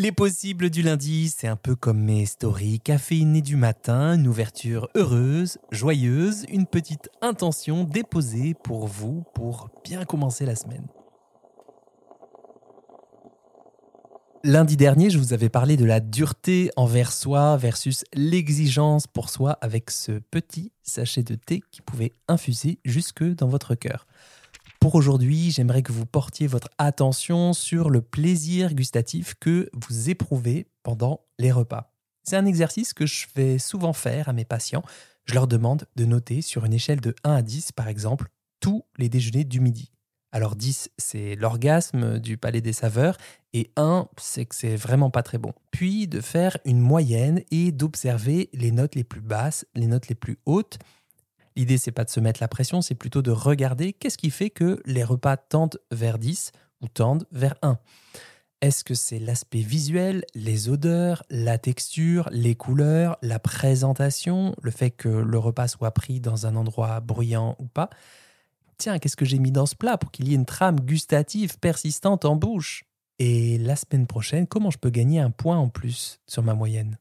Les possibles du lundi, c'est un peu comme mes stories caféinées du matin, une ouverture heureuse, joyeuse, une petite intention déposée pour vous pour bien commencer la semaine. Lundi dernier, je vous avais parlé de la dureté envers soi versus l'exigence pour soi avec ce petit sachet de thé qui pouvait infuser jusque dans votre cœur. Pour aujourd'hui, j'aimerais que vous portiez votre attention sur le plaisir gustatif que vous éprouvez pendant les repas. C'est un exercice que je fais souvent faire à mes patients. Je leur demande de noter sur une échelle de 1 à 10, par exemple, tous les déjeuners du midi. Alors 10, c'est l'orgasme du palais des saveurs, et 1, c'est que c'est vraiment pas très bon. Puis de faire une moyenne et d'observer les notes les plus basses, les notes les plus hautes, L'idée, c'est pas de se mettre la pression, c'est plutôt de regarder qu'est-ce qui fait que les repas tendent vers 10 ou tendent vers 1. Est-ce que c'est l'aspect visuel, les odeurs, la texture, les couleurs, la présentation, le fait que le repas soit pris dans un endroit bruyant ou pas? Tiens, qu'est-ce que j'ai mis dans ce plat pour qu'il y ait une trame gustative persistante en bouche? Et la semaine prochaine, comment je peux gagner un point en plus sur ma moyenne?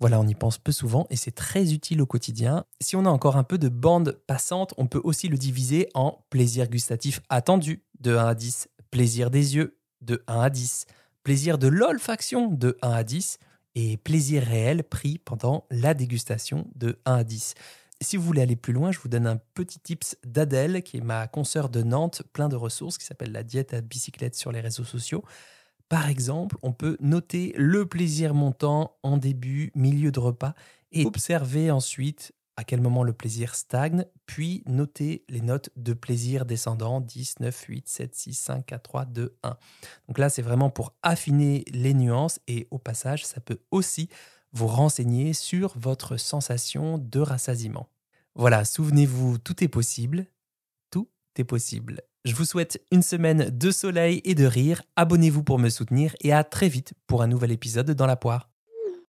Voilà, on y pense peu souvent et c'est très utile au quotidien. Si on a encore un peu de bande passante, on peut aussi le diviser en plaisir gustatif attendu de 1 à 10, plaisir des yeux de 1 à 10, plaisir de l'olfaction de 1 à 10 et plaisir réel pris pendant la dégustation de 1 à 10. Si vous voulez aller plus loin, je vous donne un petit tips d'Adèle, qui est ma consoeur de Nantes, plein de ressources, qui s'appelle la diète à bicyclette sur les réseaux sociaux. Par exemple, on peut noter le plaisir montant en début, milieu de repas et observer ensuite à quel moment le plaisir stagne, puis noter les notes de plaisir descendant 10, 9, 8, 7, 6, 5, 4, 3, 2, 1. Donc là, c'est vraiment pour affiner les nuances et au passage, ça peut aussi vous renseigner sur votre sensation de rassasiement. Voilà, souvenez-vous, tout est possible. Tout est possible. Je vous souhaite une semaine de soleil et de rire. Abonnez-vous pour me soutenir et à très vite pour un nouvel épisode dans la poire.